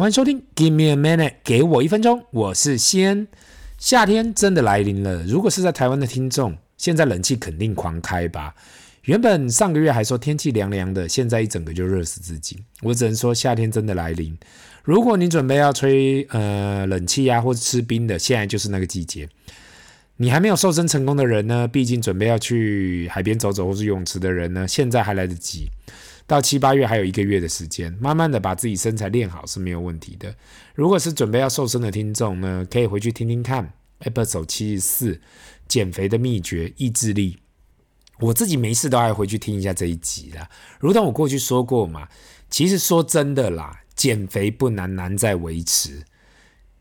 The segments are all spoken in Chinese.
欢迎收听，Give me a minute，给我一分钟，我是西恩。夏天真的来临了，如果是在台湾的听众，现在冷气肯定狂开吧？原本上个月还说天气凉凉的，现在一整个就热死自己。我只能说夏天真的来临。如果你准备要吹呃冷气呀、啊，或者吃冰的，现在就是那个季节。你还没有瘦身成功的人呢，毕竟准备要去海边走走或是泳池的人呢，现在还来得及。到七八月还有一个月的时间，慢慢的把自己身材练好是没有问题的。如果是准备要瘦身的听众呢，可以回去听听看 Episode 七十四减肥的秘诀意志力。我自己没事都爱回去听一下这一集啦。如同我过去说过嘛，其实说真的啦，减肥不难，难在维持。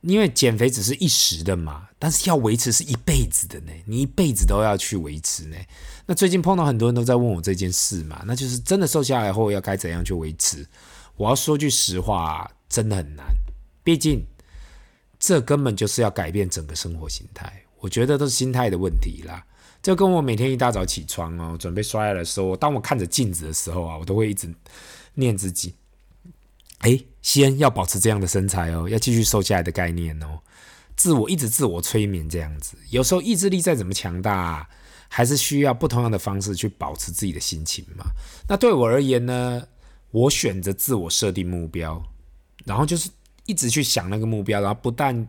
因为减肥只是一时的嘛，但是要维持是一辈子的呢。你一辈子都要去维持呢。那最近碰到很多人都在问我这件事嘛，那就是真的瘦下来后要该怎样去维持？我要说句实话，真的很难。毕竟这根本就是要改变整个生活形态。我觉得都是心态的问题啦。就跟我每天一大早起床哦，准备刷牙的时候，当我看着镜子的时候啊，我都会一直念自己。哎，先要保持这样的身材哦，要继续瘦下来的概念哦，自我一直自我催眠这样子。有时候意志力再怎么强大，还是需要不同样的方式去保持自己的心情嘛。那对我而言呢，我选择自我设定目标，然后就是一直去想那个目标，然后不但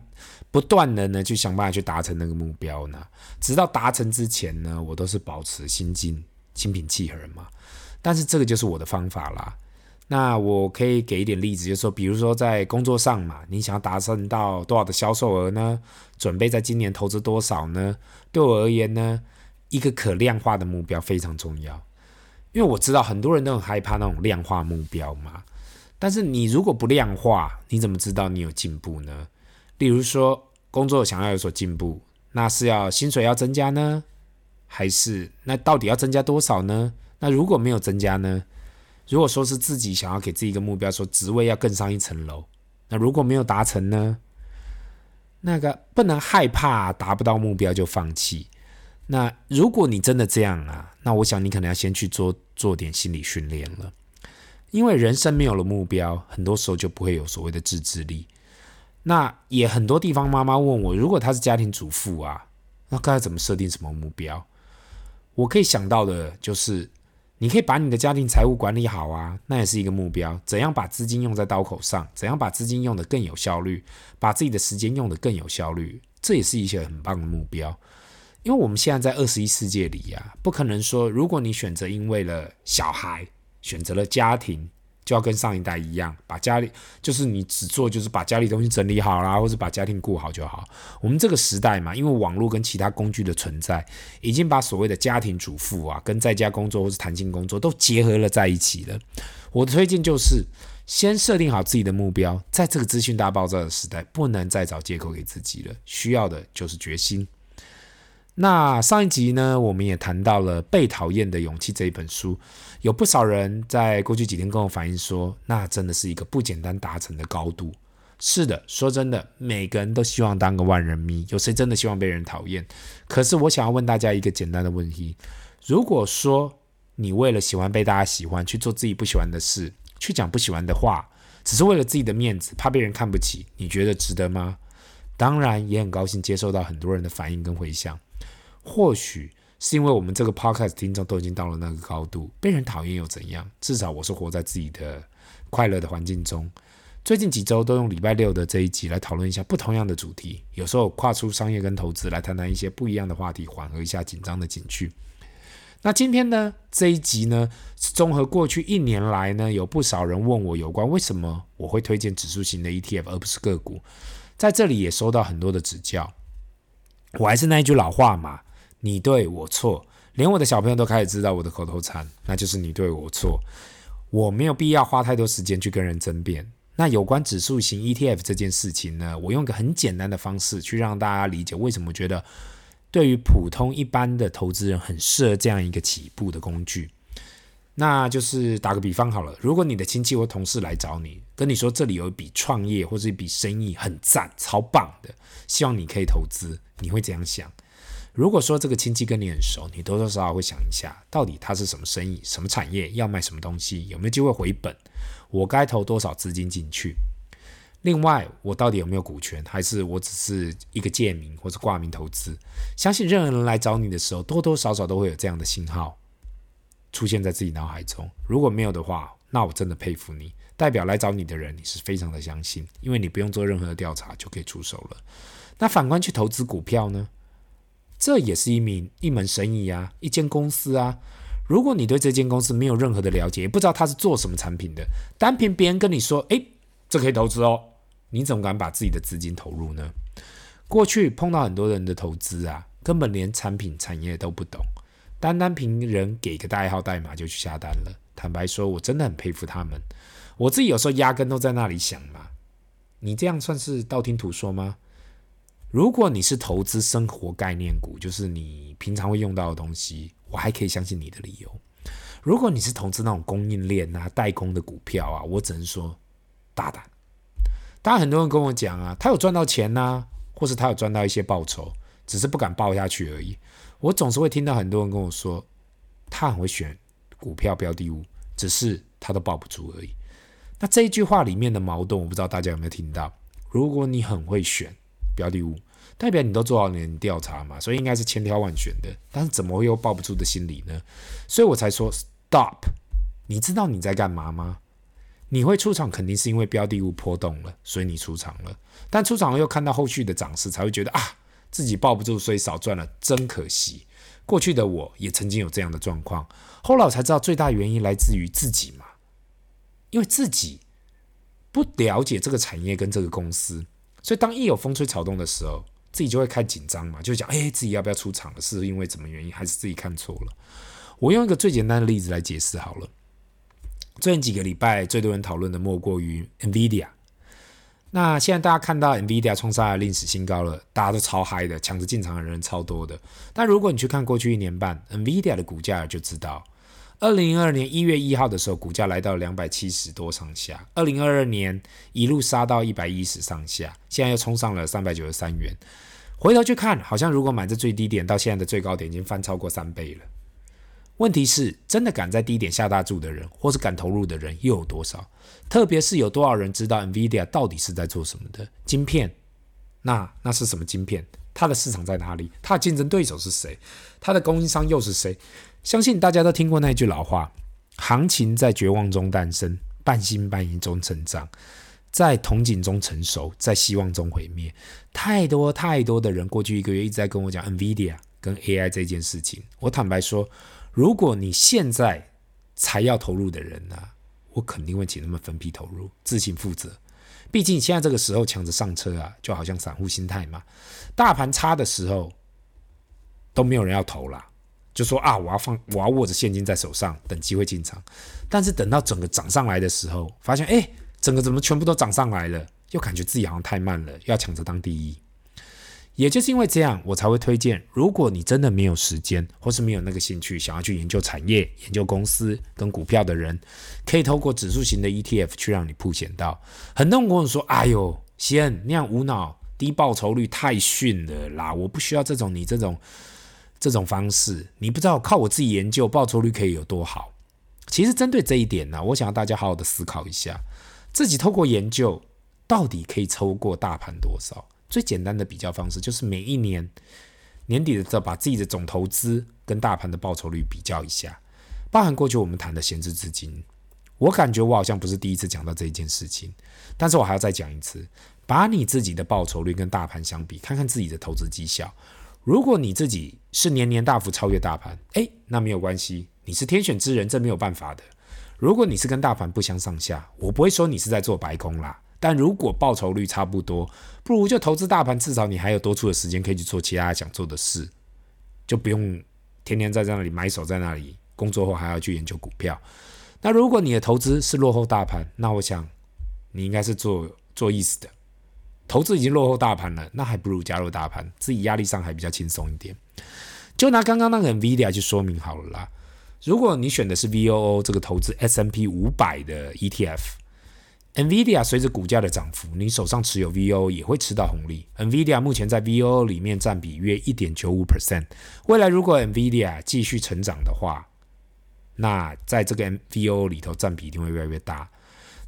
不断的呢去想办法去达成那个目标呢，直到达成之前呢，我都是保持心境心平气和嘛。但是这个就是我的方法啦。那我可以给一点例子，就是说，比如说在工作上嘛，你想要达成到多少的销售额呢？准备在今年投资多少呢？对我而言呢，一个可量化的目标非常重要，因为我知道很多人都很害怕那种量化目标嘛。但是你如果不量化，你怎么知道你有进步呢？例如说，工作想要有所进步，那是要薪水要增加呢，还是那到底要增加多少呢？那如果没有增加呢？如果说是自己想要给自己一个目标，说职位要更上一层楼，那如果没有达成呢？那个不能害怕达不到目标就放弃。那如果你真的这样啊，那我想你可能要先去做做点心理训练了，因为人生没有了目标，很多时候就不会有所谓的自制力。那也很多地方妈妈问我，如果她是家庭主妇啊，那该怎么设定什么目标？我可以想到的就是。你可以把你的家庭财务管理好啊，那也是一个目标。怎样把资金用在刀口上？怎样把资金用得更有效率？把自己的时间用得更有效率，这也是一些很棒的目标。因为我们现在在二十一世纪里呀，不可能说，如果你选择因为了小孩，选择了家庭。就要跟上一代一样，把家里就是你只做就是把家里东西整理好啦，或者把家庭顾好就好。我们这个时代嘛，因为网络跟其他工具的存在，已经把所谓的家庭主妇啊，跟在家工作或是弹性工作都结合了在一起了。我的推荐就是先设定好自己的目标，在这个资讯大爆炸的时代，不能再找借口给自己了，需要的就是决心。那上一集呢，我们也谈到了《被讨厌的勇气》这一本书，有不少人在过去几天跟我反映说，那真的是一个不简单达成的高度。是的，说真的，每个人都希望当个万人迷，有谁真的希望被人讨厌？可是我想要问大家一个简单的问题：如果说你为了喜欢被大家喜欢，去做自己不喜欢的事，去讲不喜欢的话，只是为了自己的面子，怕被人看不起，你觉得值得吗？当然，也很高兴接受到很多人的反应跟回响。或许是因为我们这个 podcast 听众都已经到了那个高度，被人讨厌又怎样？至少我是活在自己的快乐的环境中。最近几周都用礼拜六的这一集来讨论一下不同样的主题，有时候跨出商业跟投资来谈谈一些不一样的话题，缓和一下紧张的情绪。那今天呢，这一集呢，综合过去一年来呢，有不少人问我有关为什么我会推荐指数型的 ETF 而不是个股，在这里也收到很多的指教。我还是那一句老话嘛。你对我错，连我的小朋友都开始知道我的口头禅，那就是你对我错。我没有必要花太多时间去跟人争辩。那有关指数型 ETF 这件事情呢，我用一个很简单的方式去让大家理解为什么觉得对于普通一般的投资人很适合这样一个起步的工具。那就是打个比方好了，如果你的亲戚或同事来找你，跟你说这里有一笔创业或者一笔生意很赞、超棒的，希望你可以投资，你会怎样想？如果说这个亲戚跟你很熟，你多多少少会想一下，到底他是什么生意、什么产业，要卖什么东西，有没有机会回本，我该投多少资金进去？另外，我到底有没有股权，还是我只是一个借名或者挂名投资？相信任何人来找你的时候，多多少少都会有这样的信号出现在自己脑海中。如果没有的话，那我真的佩服你，代表来找你的人，你是非常的相信，因为你不用做任何的调查就可以出手了。那反观去投资股票呢？这也是一名一门生意啊，一间公司啊。如果你对这间公司没有任何的了解，也不知道它是做什么产品的，单凭别人跟你说，诶，这可以投资哦。你怎么敢把自己的资金投入呢？过去碰到很多人的投资啊，根本连产品产业都不懂，单单凭人给个代号代码就去下单了。坦白说，我真的很佩服他们。我自己有时候压根都在那里想嘛，你这样算是道听途说吗？如果你是投资生活概念股，就是你平常会用到的东西，我还可以相信你的理由。如果你是投资那种供应链啊、代工的股票啊，我只能说大胆。当然，很多人跟我讲啊，他有赚到钱呐、或是他有赚到一些报酬，只是不敢报下去而已。我总是会听到很多人跟我说，他很会选股票标的物，只是他都报不住而已。那这一句话里面的矛盾，我不知道大家有没有听到？如果你很会选标的物，代表你都做好你的调查嘛，所以应该是千挑万选的。但是怎么会有抱不住的心理呢？所以我才说 stop。你知道你在干嘛吗？你会出场，肯定是因为标的物波动了，所以你出场了。但出场后又看到后续的涨势，才会觉得啊，自己抱不住，所以少赚了，真可惜。过去的我也曾经有这样的状况，后来我才知道最大原因来自于自己嘛，因为自己不了解这个产业跟这个公司，所以当一有风吹草动的时候，自己就会开紧张嘛，就讲哎，自己要不要出场了？是因为什么原因，还是自己看错了？我用一个最简单的例子来解释好了。最近几个礼拜，最多人讨论的莫过于 NVIDIA。那现在大家看到 NVIDIA 冲上了历史新高了，大家都超嗨的，抢着进场的人超多的。但如果你去看过去一年半 NVIDIA 的股价，就知道，二零二二年一月一号的时候，股价来到两百七十多上下；二零二二年一路杀到一百一十上下，现在又冲上了三百九十三元。回头去看，好像如果买在最低点，到现在的最高点已经翻超过三倍了。问题是，真的敢在低点下大注的人，或是敢投入的人又有多少？特别是有多少人知道 NVIDIA 到底是在做什么的？晶片？那那是什么晶片？它的市场在哪里？它的竞争对手是谁？它的供应商又是谁？相信大家都听过那句老话：行情在绝望中诞生，半信半疑中成长，在憧憬中成熟，在希望中毁灭。太多太多的人过去一个月一直在跟我讲 NVIDIA 跟 AI 这件事情。我坦白说。如果你现在才要投入的人呢、我肯定会请他们分批投入，自行负责。毕竟现在这个时候抢着上车啊，就好像散户心态嘛。大盘差的时候都没有人要投啦，就说啊，我要放，我要握着现金在手上，等机会进场。但是等到整个涨上来的时候，发现哎，整个怎么全部都涨上来了，又感觉自己好像太慢了，要抢着当第一。也就是因为这样，我才会推荐，如果你真的没有时间，或是没有那个兴趣，想要去研究产业、研究公司跟股票的人，可以透过指数型的 ETF 去让你曝险到。很多人跟我说：“哎呦，西恩那样无脑低报酬率太逊了啦，我不需要这种你这种这种方式。你不知道靠我自己研究报酬率可以有多好。”其实针对这一点呢，我想要大家好好的思考一下，自己透过研究到底可以抽过大盘多少。最简单的比较方式就是每一年年底的时候，把自己的总投资跟大盘的报酬率比较一下，包含过去我们谈的闲置资金。我感觉我好像不是第一次讲到这一件事情，但是我还要再讲一次，把你自己的报酬率跟大盘相比，看看自己的投资绩效。如果你自己是年年大幅超越大盘，诶，那没有关系，你是天选之人，这没有办法的。如果你是跟大盘不相上下，我不会说你是在做白工啦。但如果报酬率差不多，不如就投资大盘，至少你还有多出的时间可以去做其他想做的事，就不用天天在那里埋手在那里工作后还要去研究股票。那如果你的投资是落后大盘，那我想你应该是做做意思的，投资已经落后大盘了，那还不如加入大盘，自己压力上还比较轻松一点。就拿刚刚那个 NVIDIA 去说明好了啦。如果你选的是 VOO 这个投资 S&P 五百的 ETF。NVIDIA 随着股价的涨幅，你手上持有 VO 也会吃到红利。NVIDIA 目前在 VO 里面占比约一点九五 percent。未来如果 NVIDIA 继续成长的话，那在这个 VO 里头占比一定会越来越大。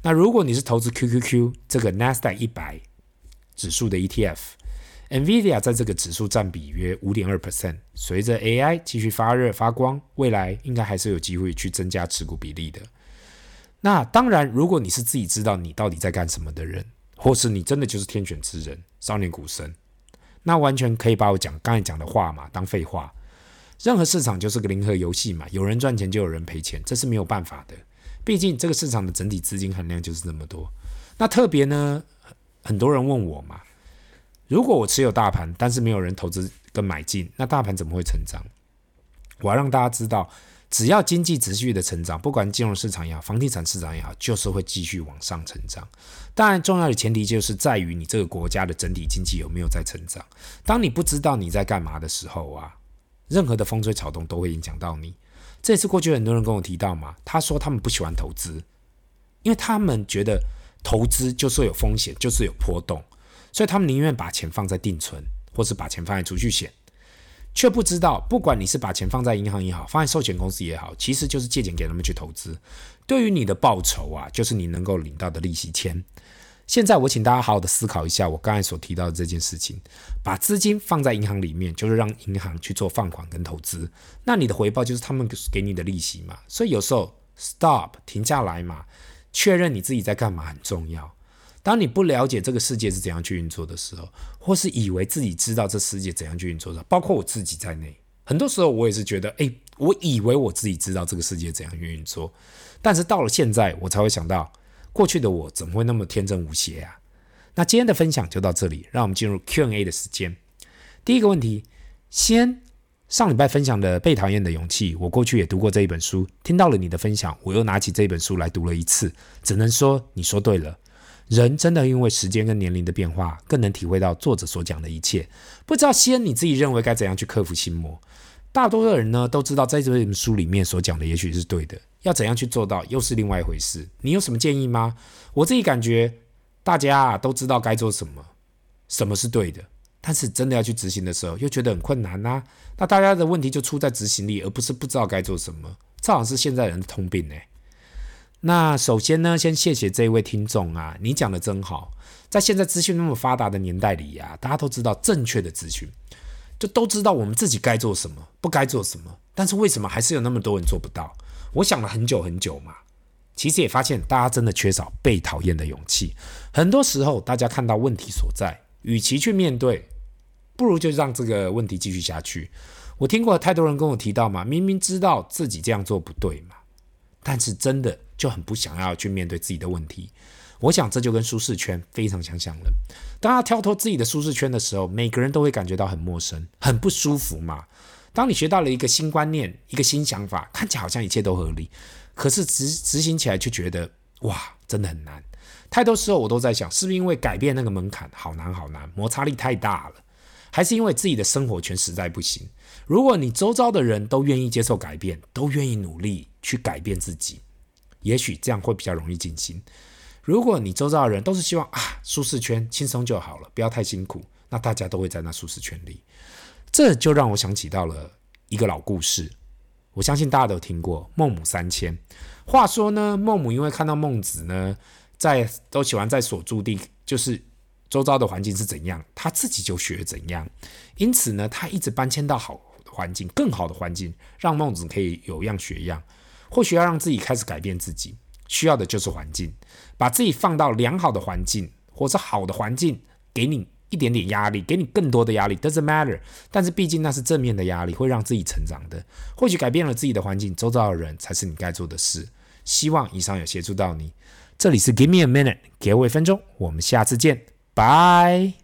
那如果你是投资 QQQ 这个 Nasdaq 一百指数的 ETF，NVIDIA 在这个指数占比约五点二 percent。随着 AI 继续发热发光，未来应该还是有机会去增加持股比例的。那当然，如果你是自己知道你到底在干什么的人，或是你真的就是天选之人，少年股神，那完全可以把我讲刚才讲的话嘛当废话。任何市场就是个零和游戏嘛，有人赚钱就有人赔钱，这是没有办法的。毕竟这个市场的整体资金含量就是这么多。那特别呢，很多人问我嘛，如果我持有大盘，但是没有人投资跟买进，那大盘怎么会成长？我要让大家知道，只要经济持续的成长，不管金融市场也好，房地产市场也好，就是会继续往上成长。当然，重要的前提就是在于你这个国家的整体经济有没有在成长。当你不知道你在干嘛的时候啊，任何的风吹草动都会影响到你。这也是过去很多人跟我提到嘛，他说他们不喜欢投资，因为他们觉得投资就是有风险，就是有波动，所以他们宁愿把钱放在定存，或是把钱放在储蓄险，却不知道，不管你是把钱放在银行也好，放在寿险公司也好，其实就是借钱给他们去投资。对于你的报酬啊，就是你能够领到的利息钱。现在我请大家好好的思考一下，我刚才所提到的这件事情，把资金放在银行里面，就是让银行去做放款跟投资，那你的回报就是他们给你的利息嘛。所以有时候 stop 停下来嘛，确认你自己在干嘛很重要。当你不了解这个世界是怎样去运作的时候，或是以为自己知道这世界怎样去运作的，包括我自己在内，很多时候我也是觉得，哎，我以为我自己知道这个世界怎样去运作，但是到了现在，我才会想到。过去的我怎么会那么天真无邪啊？那今天的分享就到这里，让我们进入 Q&A 的时间。第一个问题，先上礼拜分享的《被讨厌的勇气》，我过去也读过这一本书，听到了你的分享，我又拿起这本书来读了一次，只能说你说对了，人真的因为时间跟年龄的变化，更能体会到作者所讲的一切。不知道先你自己认为该怎样去克服心魔？大多数的人呢都知道，在这本书里面所讲的也许是对的。要怎样去做到，又是另外一回事。你有什么建议吗？我自己感觉，大家啊都知道该做什么，什么是对的，但是真的要去执行的时候，又觉得很困难呐、那大家的问题就出在执行力，而不是不知道该做什么。这好像是现在人的通病呢。那首先呢，先谢谢这一位听众啊，你讲的真好。在现在资讯那么发达的年代里呀、大家都知道正确的资讯，就都知道我们自己该做什么，不该做什么。但是为什么还是有那么多人做不到？我想了很久很久嘛，其实也发现大家真的缺少被讨厌的勇气。很多时候，大家看到问题所在，与其去面对，不如就让这个问题继续下去。我听过太多人跟我提到嘛，明明知道自己这样做不对嘛，但是真的就很不想要去面对自己的问题。我想这就跟舒适圈非常相像了。当他跳脱自己的舒适圈的时候，每个人都会感觉到很陌生、很不舒服嘛。当你学到了一个新观念、一个新想法，看起来好像一切都合理，可是执执行起来就觉得哇，真的很难。太多时候我都在想，是不是因为改变那个门槛好难好难，摩擦力太大了，还是因为自己的生活圈实在不行？如果你周遭的人都愿意接受改变，都愿意努力去改变自己，也许这样会比较容易进行。如果你周遭的人都是希望啊，舒适圈轻松就好了，不要太辛苦，那大家都会在那舒适圈里。这就让我想起到了一个老故事，我相信大家都听过孟母三迁。话说呢，孟母因为看到孟子呢，在都喜欢在所住地，就是周遭的环境是怎样，他自己就学怎样。因此呢，他一直搬迁到好环境、更好的环境，让孟子可以有样学样。或许要让自己开始改变自己，需要的就是环境，把自己放到良好的环境，或者好的环境给你。一点点压力，给你更多的压力，doesn't matter。但是毕竟那是正面的压力，会让自己成长的。或许改变了自己的环境，周遭的人才是你该做的事。希望以上有协助到你。这里是 Give me a minute，给我一分钟，我们下次见，拜。